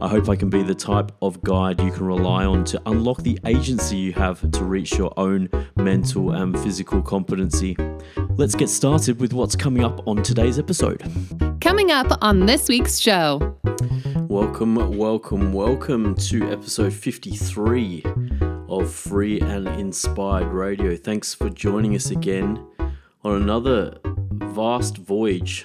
I hope I can be the type of guide you can rely on to unlock the agency you have to reach your own mental and physical competency. Let's get started with what's coming up on today's episode. Coming up on this week's show. Welcome, welcome, welcome to episode 53 of Free and Inspired Radio. Thanks for joining us again on another vast voyage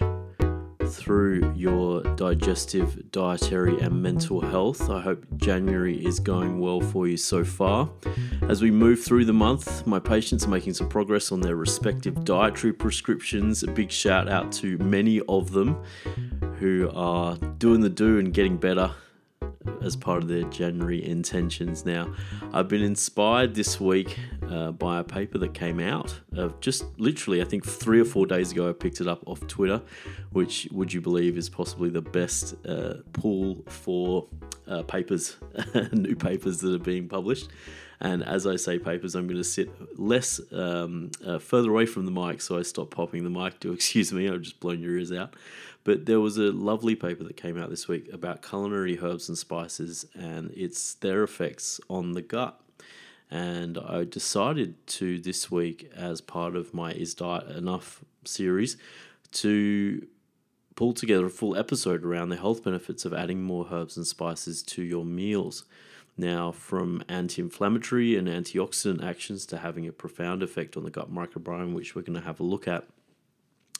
through your digestive, dietary, and mental health. I hope January is going well for you so far. As we move through the month, my patients are making some progress on their respective dietary prescriptions. A big shout out to many of them who are doing the do and getting better as part of their January intentions. Now, I've been inspired this week uh, by a paper that came out of just literally, I think three or four days ago. I picked it up off Twitter, which would you believe is possibly the best uh, pool for uh, papers, new papers that are being published. And as I say papers, I'm going to sit less um, uh, further away from the mic, so I stop popping the mic. Do excuse me, I've just blown your ears out. But there was a lovely paper that came out this week about culinary herbs and spices and its their effects on the gut. And I decided to this week, as part of my Is Diet Enough series, to pull together a full episode around the health benefits of adding more herbs and spices to your meals. Now, from anti inflammatory and antioxidant actions to having a profound effect on the gut microbiome, which we're going to have a look at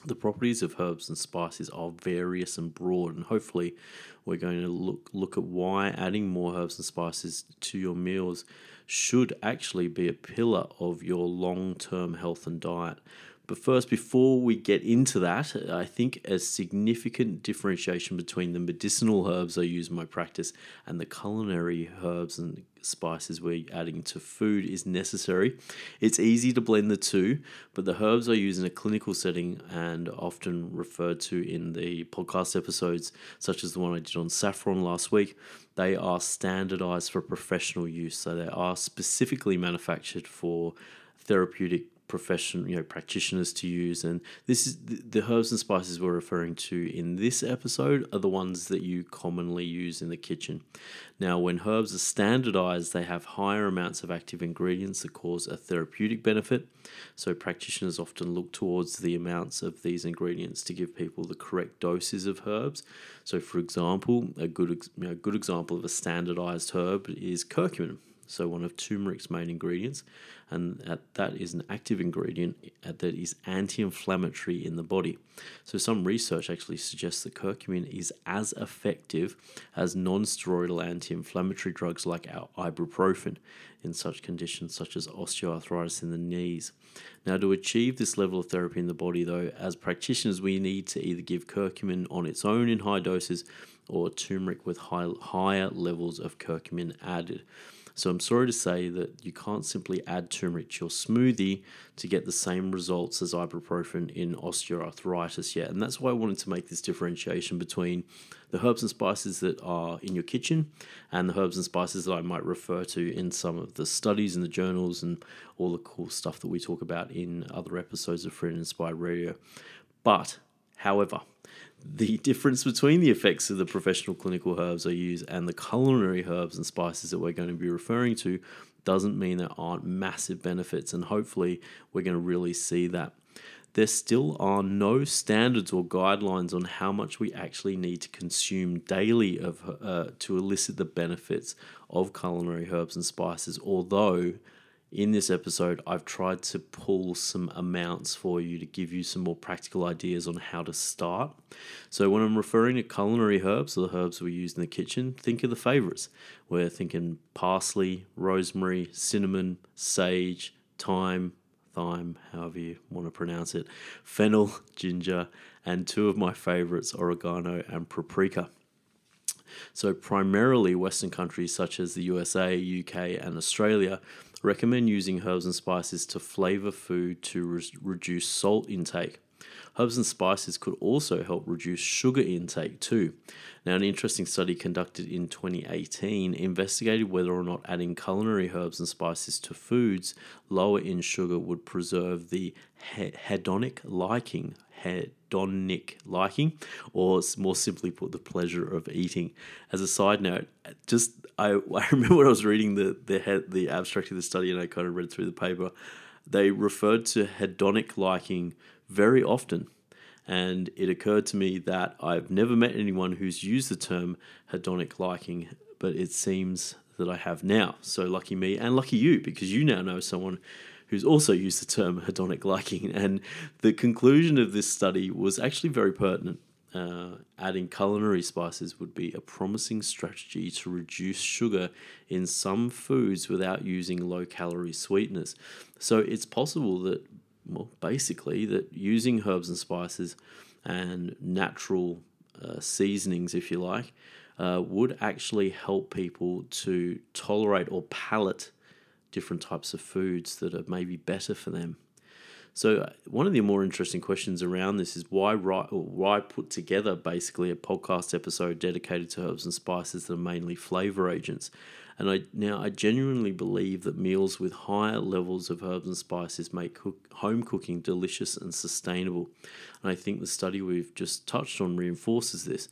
the properties of herbs and spices are various and broad, and hopefully, we're going to look look at why adding more herbs and spices to your meals should actually be a pillar of your long term health and diet. But first, before we get into that, I think a significant differentiation between the medicinal herbs I use in my practice and the culinary herbs and spices we're adding to food is necessary. It's easy to blend the two, but the herbs I use in a clinical setting and often referred to in the podcast episodes, such as the one I did on saffron last week, they are standardized for professional use. So they are specifically manufactured for therapeutic profession you know practitioners to use. And this is the herbs and spices we're referring to in this episode are the ones that you commonly use in the kitchen. Now when herbs are standardized they have higher amounts of active ingredients that cause a therapeutic benefit. So practitioners often look towards the amounts of these ingredients to give people the correct doses of herbs. So for example a good you know, good example of a standardized herb is curcumin so one of turmeric's main ingredients, and that is an active ingredient that is anti-inflammatory in the body. So some research actually suggests that curcumin is as effective as non-steroidal anti-inflammatory drugs like our ibuprofen in such conditions such as osteoarthritis in the knees. Now, to achieve this level of therapy in the body, though, as practitioners, we need to either give curcumin on its own in high doses or turmeric with high, higher levels of curcumin added. So I'm sorry to say that you can't simply add turmeric to your smoothie to get the same results as ibuprofen in osteoarthritis yet. And that's why I wanted to make this differentiation between the herbs and spices that are in your kitchen and the herbs and spices that I might refer to in some of the studies and the journals and all the cool stuff that we talk about in other episodes of Free and Inspired Radio. But, however, the difference between the effects of the professional clinical herbs I use and the culinary herbs and spices that we're going to be referring to doesn't mean there aren't massive benefits, and hopefully, we're going to really see that. There still are no standards or guidelines on how much we actually need to consume daily of uh, to elicit the benefits of culinary herbs and spices, although in this episode, I've tried to pull some amounts for you to give you some more practical ideas on how to start. So, when I'm referring to culinary herbs, or the herbs we use in the kitchen, think of the favorites. We're thinking parsley, rosemary, cinnamon, sage, thyme, thyme, however you want to pronounce it, fennel, ginger, and two of my favorites, oregano and paprika. So, primarily, Western countries such as the USA, UK, and Australia recommend using herbs and spices to flavor food to re- reduce salt intake. Herbs and spices could also help reduce sugar intake too. Now, an interesting study conducted in 2018 investigated whether or not adding culinary herbs and spices to foods lower in sugar would preserve the hedonic liking hedonic liking, or more simply put, the pleasure of eating. As a side note, just I, I remember when I was reading the the the abstract of the study and I kind of read through the paper, they referred to hedonic liking very often. And it occurred to me that I've never met anyone who's used the term hedonic liking, but it seems that I have now. So lucky me and lucky you, because you now know someone who's also used the term hedonic liking. And the conclusion of this study was actually very pertinent. Uh, adding culinary spices would be a promising strategy to reduce sugar in some foods without using low calorie sweeteners. So it's possible that, well, basically, that using herbs and spices and natural uh, seasonings, if you like, uh, would actually help people to tolerate or palate different types of foods that are maybe better for them. So uh, one of the more interesting questions around this is why write, or why put together basically a podcast episode dedicated to herbs and spices that are mainly flavor agents. And I now I genuinely believe that meals with higher levels of herbs and spices make cook, home cooking delicious and sustainable. And I think the study we've just touched on reinforces this.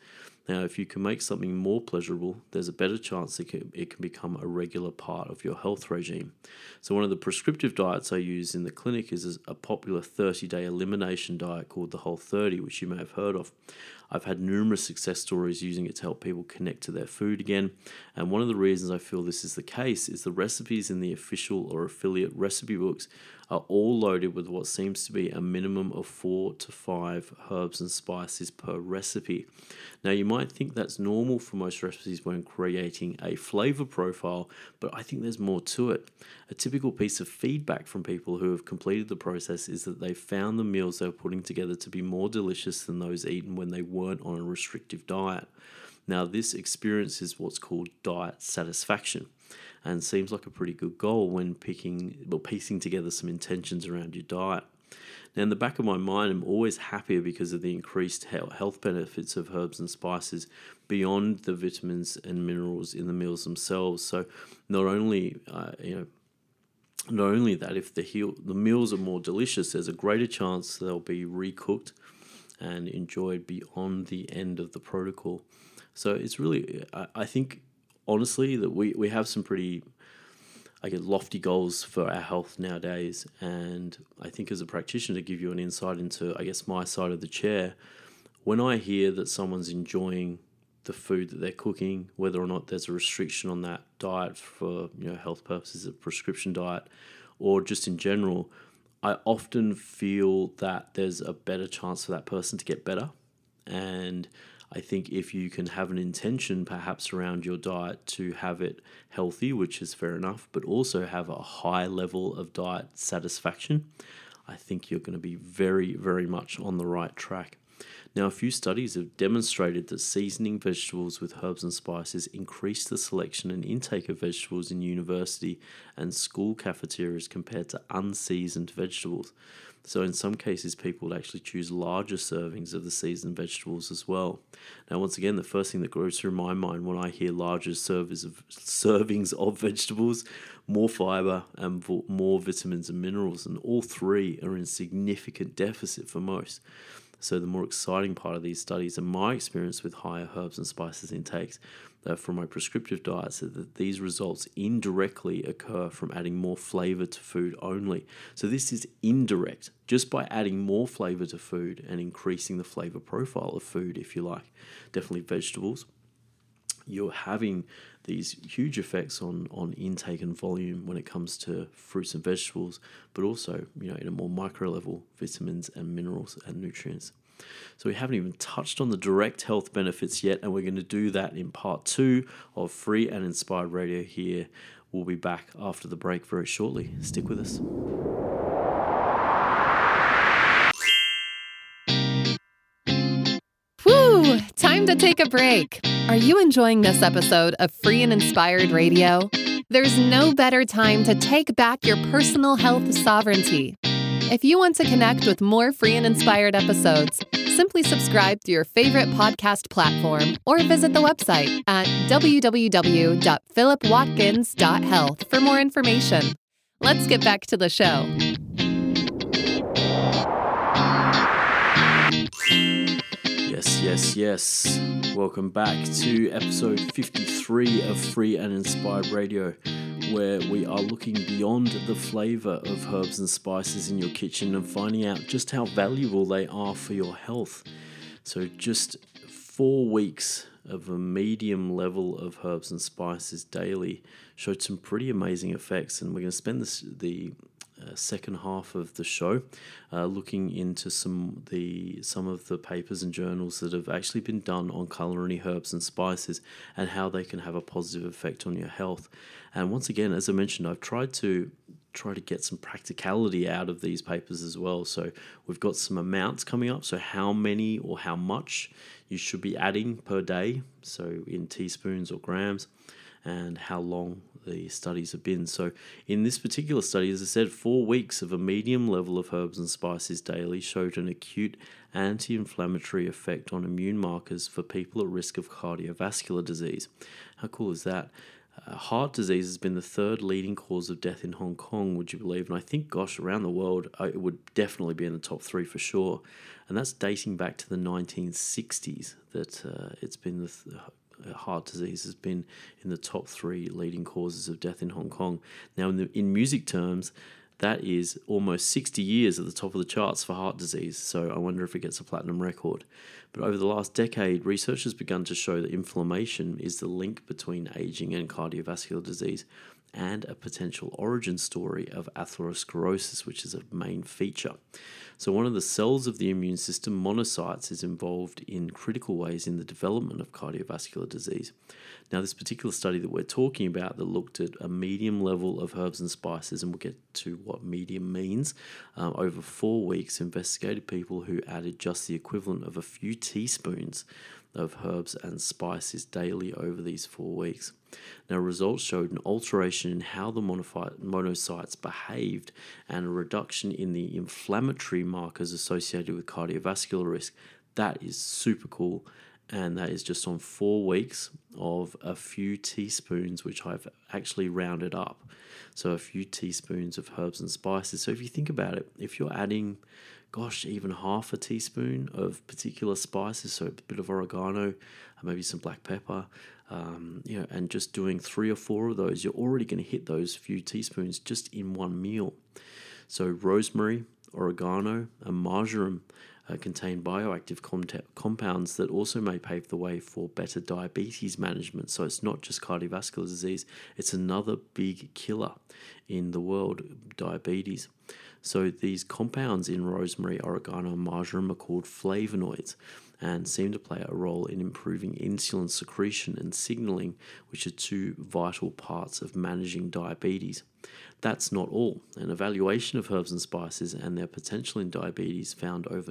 Now, if you can make something more pleasurable, there's a better chance it can, it can become a regular part of your health regime. So, one of the prescriptive diets I use in the clinic is a popular 30 day elimination diet called the Whole 30, which you may have heard of. I've had numerous success stories using it to help people connect to their food again. And one of the reasons I feel this is the case is the recipes in the official or affiliate recipe books are all loaded with what seems to be a minimum of four to five herbs and spices per recipe. Now, you might think that's normal for most recipes when creating a flavor profile, but I think there's more to it. A typical piece of feedback from people who have completed the process is that they found the meals they were putting together to be more delicious than those eaten when they weren't on a restrictive diet. Now, this experience is what's called diet satisfaction and seems like a pretty good goal when picking well piecing together some intentions around your diet. Now, in the back of my mind, I'm always happier because of the increased health benefits of herbs and spices beyond the vitamins and minerals in the meals themselves. So, not only uh, you know not only that, if the the meals are more delicious, there's a greater chance they'll be recooked and enjoyed beyond the end of the protocol. So it's really, I, I think, honestly, that we, we have some pretty, I guess, lofty goals for our health nowadays. And I think as a practitioner, to give you an insight into, I guess, my side of the chair, when I hear that someone's enjoying the food that they're cooking, whether or not there's a restriction on that diet for you know health purposes, a prescription diet, or just in general, I often feel that there's a better chance for that person to get better. And I think if you can have an intention perhaps around your diet to have it healthy, which is fair enough, but also have a high level of diet satisfaction, I think you're going to be very, very much on the right track. Now, a few studies have demonstrated that seasoning vegetables with herbs and spices increase the selection and intake of vegetables in university and school cafeterias compared to unseasoned vegetables. So, in some cases, people would actually choose larger servings of the seasoned vegetables as well. Now, once again, the first thing that goes through my mind when I hear larger servings of, servings of vegetables, more fiber, and more vitamins and minerals, and all three are in significant deficit for most. So, the more exciting part of these studies and my experience with higher herbs and spices intakes uh, from my prescriptive diets is that these results indirectly occur from adding more flavor to food only. So, this is indirect just by adding more flavor to food and increasing the flavor profile of food, if you like. Definitely vegetables. You're having these huge effects on on intake and volume when it comes to fruits and vegetables, but also you know in a more micro level, vitamins and minerals and nutrients. So we haven't even touched on the direct health benefits yet, and we're going to do that in part two of Free and Inspired Radio here. We'll be back after the break very shortly. Stick with us. Time to take a break. Are you enjoying this episode of Free and Inspired Radio? There's no better time to take back your personal health sovereignty. If you want to connect with more free and inspired episodes, simply subscribe to your favorite podcast platform or visit the website at www.philipwatkins.health for more information. Let's get back to the show. Yes, yes. Welcome back to episode 53 of Free and Inspired Radio, where we are looking beyond the flavor of herbs and spices in your kitchen and finding out just how valuable they are for your health. So, just four weeks of a medium level of herbs and spices daily showed some pretty amazing effects, and we're going to spend this, the uh, second half of the show, uh, looking into some the some of the papers and journals that have actually been done on culinary herbs and spices and how they can have a positive effect on your health. And once again, as I mentioned, I've tried to try to get some practicality out of these papers as well. So we've got some amounts coming up. So how many or how much you should be adding per day. So in teaspoons or grams and how long the studies have been. So, in this particular study, as I said, four weeks of a medium level of herbs and spices daily showed an acute anti inflammatory effect on immune markers for people at risk of cardiovascular disease. How cool is that? Uh, heart disease has been the third leading cause of death in Hong Kong, would you believe? And I think, gosh, around the world, uh, it would definitely be in the top three for sure. And that's dating back to the 1960s that uh, it's been the th- heart disease has been in the top three leading causes of death in Hong Kong. Now, in, the, in music terms, that is almost 60 years at the top of the charts for heart disease, so I wonder if it gets a platinum record. But over the last decade, research has begun to show that inflammation is the link between aging and cardiovascular disease and a potential origin story of atherosclerosis, which is a main feature. So, one of the cells of the immune system, monocytes, is involved in critical ways in the development of cardiovascular disease. Now, this particular study that we're talking about that looked at a medium level of herbs and spices, and we'll get to what medium means, um, over four weeks investigated people who added just the equivalent of a few teaspoons of herbs and spices daily over these four weeks. Now, results showed an alteration in how the monocytes behaved and a reduction in the inflammatory markers associated with cardiovascular risk. That is super cool. And that is just on four weeks of a few teaspoons, which I've actually rounded up. So, a few teaspoons of herbs and spices. So, if you think about it, if you're adding gosh, even half a teaspoon of particular spices, so a bit of oregano, maybe some black pepper, um, you know, and just doing three or four of those, you're already going to hit those few teaspoons just in one meal. So rosemary, oregano, and marjoram uh, contain bioactive compounds that also may pave the way for better diabetes management. So it's not just cardiovascular disease, it's another big killer in the world, diabetes. So these compounds in rosemary, oregano, and marjoram are called flavonoids and seem to play a role in improving insulin secretion and signaling, which are two vital parts of managing diabetes. That's not all. An evaluation of herbs and spices and their potential in diabetes found over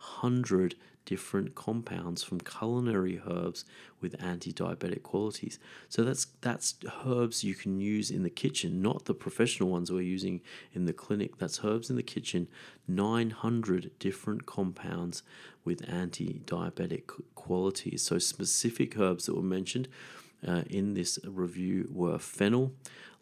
900 different compounds from culinary herbs with anti-diabetic qualities. So that's that's herbs you can use in the kitchen, not the professional ones we're using in the clinic. That's herbs in the kitchen, 900 different compounds with anti-diabetic qualities. So specific herbs that were mentioned uh, in this review were fennel,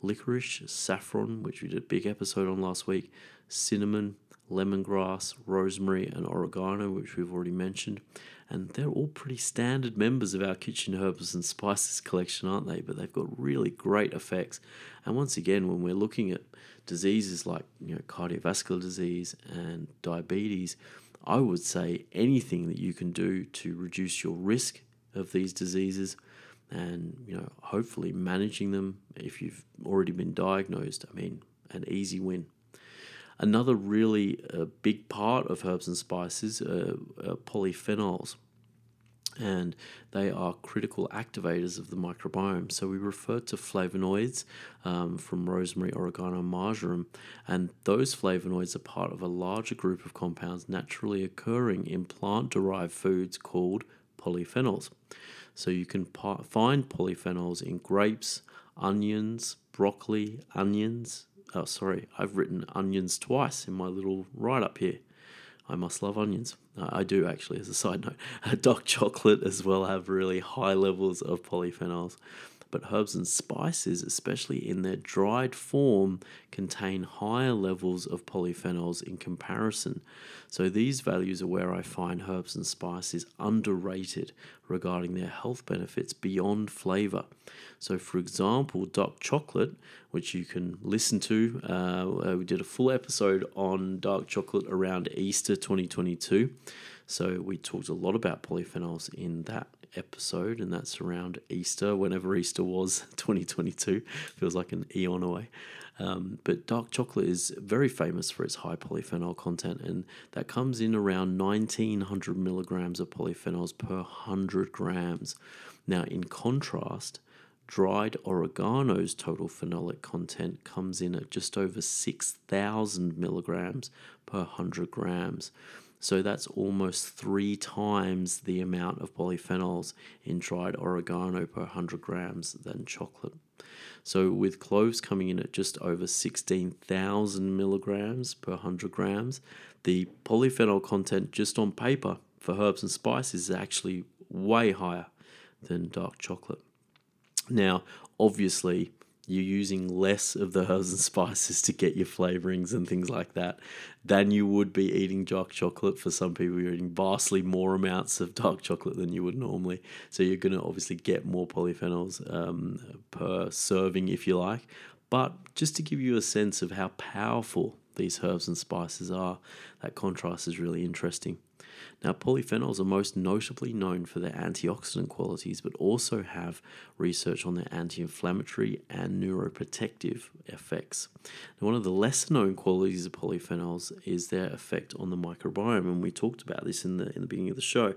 licorice, saffron, which we did a big episode on last week, cinnamon, lemongrass, rosemary, and oregano, which we've already mentioned. And they're all pretty standard members of our kitchen herbs and spices collection, aren't they? But they've got really great effects. And once again, when we're looking at diseases like you know cardiovascular disease and diabetes, I would say anything that you can do to reduce your risk of these diseases and you know hopefully managing them if you've already been diagnosed. I mean, an easy win. Another really uh, big part of herbs and spices are, are polyphenols and they are critical activators of the microbiome. So we refer to flavonoids um, from rosemary, oregano, marjoram, and those flavonoids are part of a larger group of compounds naturally occurring in plant derived foods called polyphenols. So you can pa- find polyphenols in grapes, onions, broccoli, onions. Oh, sorry, I've written onions twice in my little write up here. I must love onions. Uh, I do actually, as a side note. Dark chocolate as well have really high levels of polyphenols. But herbs and spices, especially in their dried form, contain higher levels of polyphenols in comparison. So these values are where I find herbs and spices underrated regarding their health benefits beyond flavor. So, for example, dark chocolate, which you can listen to, uh, we did a full episode on dark chocolate around Easter 2022. So, we talked a lot about polyphenols in that episode, and that's around Easter, whenever Easter was 2022. Feels like an eon away. Um, but dark chocolate is very famous for its high polyphenol content, and that comes in around 1900 milligrams of polyphenols per 100 grams. Now, in contrast, dried oregano's total phenolic content comes in at just over 6,000 milligrams per 100 grams. So that's almost three times the amount of polyphenols in dried oregano per 100 grams than chocolate. So, with cloves coming in at just over 16,000 milligrams per 100 grams, the polyphenol content just on paper for herbs and spices is actually way higher than dark chocolate. Now, obviously, you're using less of the herbs and spices to get your flavorings and things like that than you would be eating dark chocolate. For some people, you're eating vastly more amounts of dark chocolate than you would normally. So you're going to obviously get more polyphenols um, per serving, if you like. But just to give you a sense of how powerful these herbs and spices are, that contrast is really interesting. Now, polyphenols are most notably known for their antioxidant qualities, but also have research on their anti inflammatory and neuroprotective effects. Now, one of the lesser known qualities of polyphenols is their effect on the microbiome, and we talked about this in the, in the beginning of the show.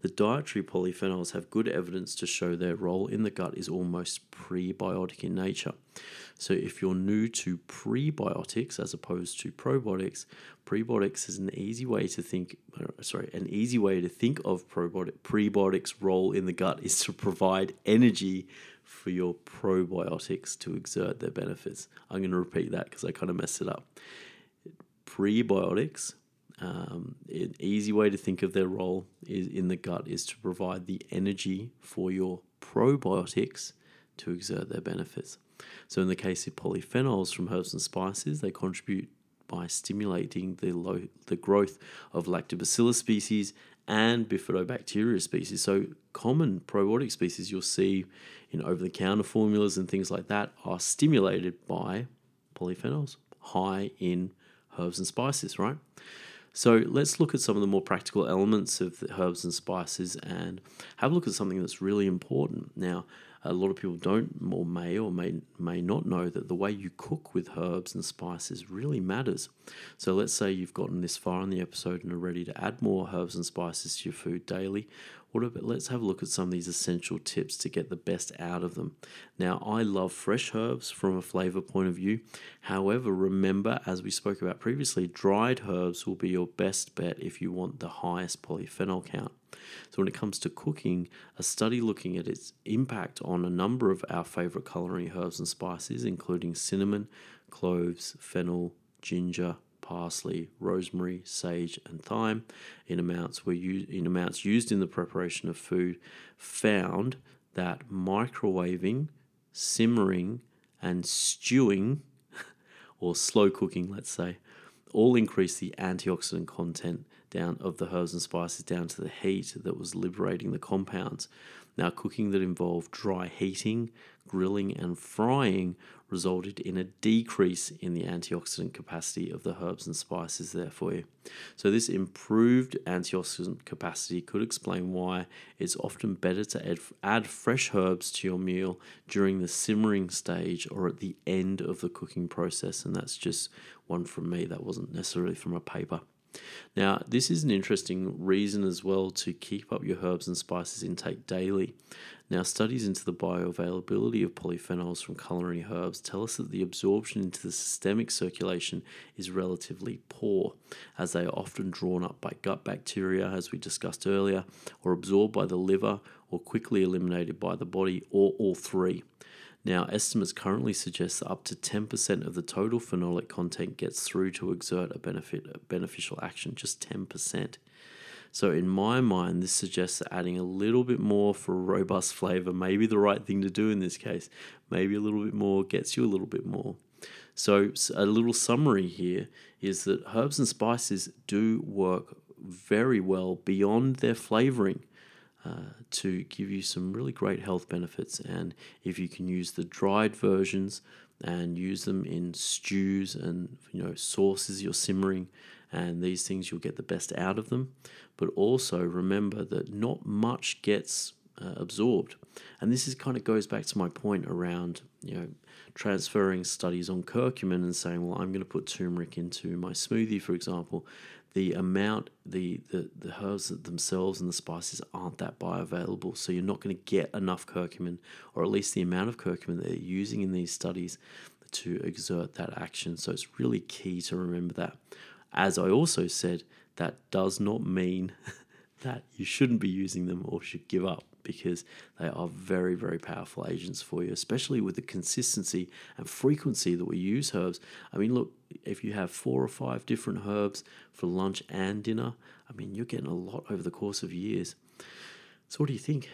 The dietary polyphenols have good evidence to show their role in the gut is almost prebiotic in nature. So, if you're new to prebiotics as opposed to probiotics, prebiotics is an easy way to think. Uh, sorry, an easy way to think of probiotic, prebiotics' role in the gut is to provide energy for your probiotics to exert their benefits. I'm going to repeat that because I kind of messed it up. Prebiotics um, an easy way to think of their role is in the gut is to provide the energy for your probiotics to exert their benefits. So, in the case of polyphenols from herbs and spices, they contribute by stimulating the, low, the growth of lactobacillus species and bifidobacteria species. So, common probiotic species you'll see in over the counter formulas and things like that are stimulated by polyphenols, high in herbs and spices, right? So let's look at some of the more practical elements of the herbs and spices and have a look at something that's really important. Now, a lot of people don't or may or may may not know that the way you cook with herbs and spices really matters. So let's say you've gotten this far in the episode and are ready to add more herbs and spices to your food daily. What about let's have a look at some of these essential tips to get the best out of them. Now, I love fresh herbs from a flavor point of view. However, remember as we spoke about previously, dried herbs will be your best bet if you want the highest polyphenol count. So, when it comes to cooking, a study looking at its impact on a number of our favorite culinary herbs and spices, including cinnamon, cloves, fennel, ginger, parsley, rosemary, sage, and thyme in amounts were used, in amounts used in the preparation of food, found that microwaving, simmering, and stewing, or slow cooking, let's say, all increase the antioxidant content down of the herbs and spices down to the heat that was liberating the compounds. Now, cooking that involved dry heating, grilling, and frying resulted in a decrease in the antioxidant capacity of the herbs and spices there for you. So, this improved antioxidant capacity could explain why it's often better to add, add fresh herbs to your meal during the simmering stage or at the end of the cooking process. And that's just one from me, that wasn't necessarily from a paper. Now, this is an interesting reason as well to keep up your herbs and spices intake daily. Now, studies into the bioavailability of polyphenols from culinary herbs tell us that the absorption into the systemic circulation is relatively poor, as they are often drawn up by gut bacteria, as we discussed earlier, or absorbed by the liver, or quickly eliminated by the body, or all three. Now, estimates currently suggest that up to 10% of the total phenolic content gets through to exert a benefit a beneficial action, just 10%. So, in my mind, this suggests that adding a little bit more for a robust flavor may be the right thing to do in this case. Maybe a little bit more gets you a little bit more. So, a little summary here is that herbs and spices do work very well beyond their flavoring. Uh, to give you some really great health benefits. And if you can use the dried versions and use them in stews and you know sauces you're simmering and these things you'll get the best out of them but also remember that not much gets uh, absorbed and this is kind of goes back to my point around you know transferring studies on curcumin and saying well i'm going to put turmeric into my smoothie for example the amount, the, the, the herbs themselves and the spices aren't that bioavailable. So you're not going to get enough curcumin, or at least the amount of curcumin that they're using in these studies to exert that action. So it's really key to remember that. As I also said, that does not mean that you shouldn't be using them or should give up because they are very, very powerful agents for you, especially with the consistency and frequency that we use herbs. I mean, look, if you have four or five different herbs for lunch and dinner, I mean, you're getting a lot over the course of years. So, what do you think?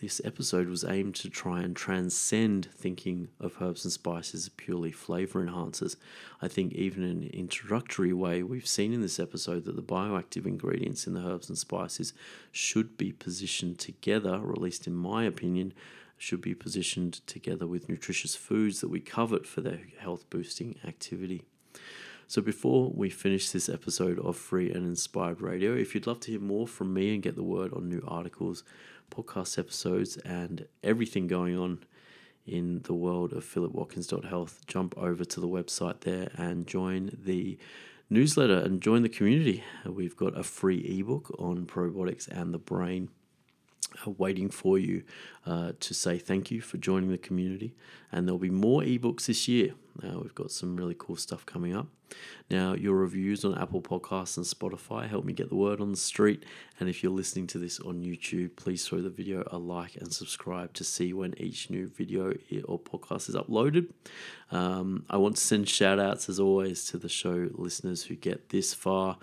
This episode was aimed to try and transcend thinking of herbs and spices as purely flavor enhancers. I think, even in an introductory way, we've seen in this episode that the bioactive ingredients in the herbs and spices should be positioned together, or at least in my opinion, should be positioned together with nutritious foods that we covet for their health boosting activity. So, before we finish this episode of Free and Inspired Radio, if you'd love to hear more from me and get the word on new articles, podcast episodes, and everything going on in the world of philipwatkins.health, jump over to the website there and join the newsletter and join the community. We've got a free ebook on probiotics and the brain waiting for you uh, to say thank you for joining the community. And there'll be more ebooks this year. Uh, we've got some really cool stuff coming up. Now, your reviews on Apple Podcasts and Spotify help me get the word on the street. And if you're listening to this on YouTube, please throw the video a like and subscribe to see when each new video or podcast is uploaded. Um, I want to send shout outs, as always, to the show listeners who get this far.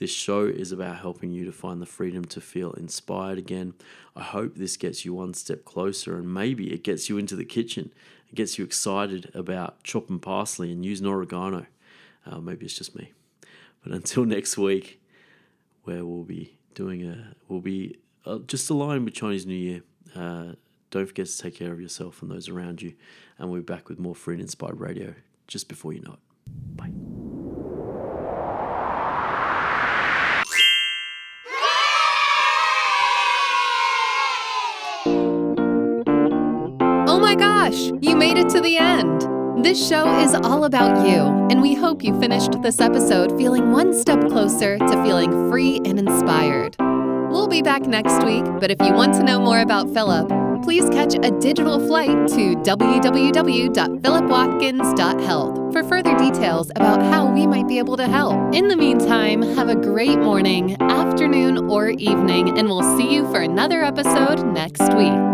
This show is about helping you to find the freedom to feel inspired again. I hope this gets you one step closer and maybe it gets you into the kitchen. It gets you excited about chopping parsley and using oregano. Uh, maybe it's just me. But until next week, where we'll be doing a, we'll be uh, just aligned with Chinese New Year. Uh, don't forget to take care of yourself and those around you. And we'll be back with more free and inspired radio just before you know it. Bye. Gosh, you made it to the end. This show is all about you, and we hope you finished this episode feeling one step closer to feeling free and inspired. We'll be back next week, but if you want to know more about Philip, please catch a digital flight to www.philipwatkins.health for further details about how we might be able to help. In the meantime, have a great morning, afternoon, or evening, and we'll see you for another episode next week.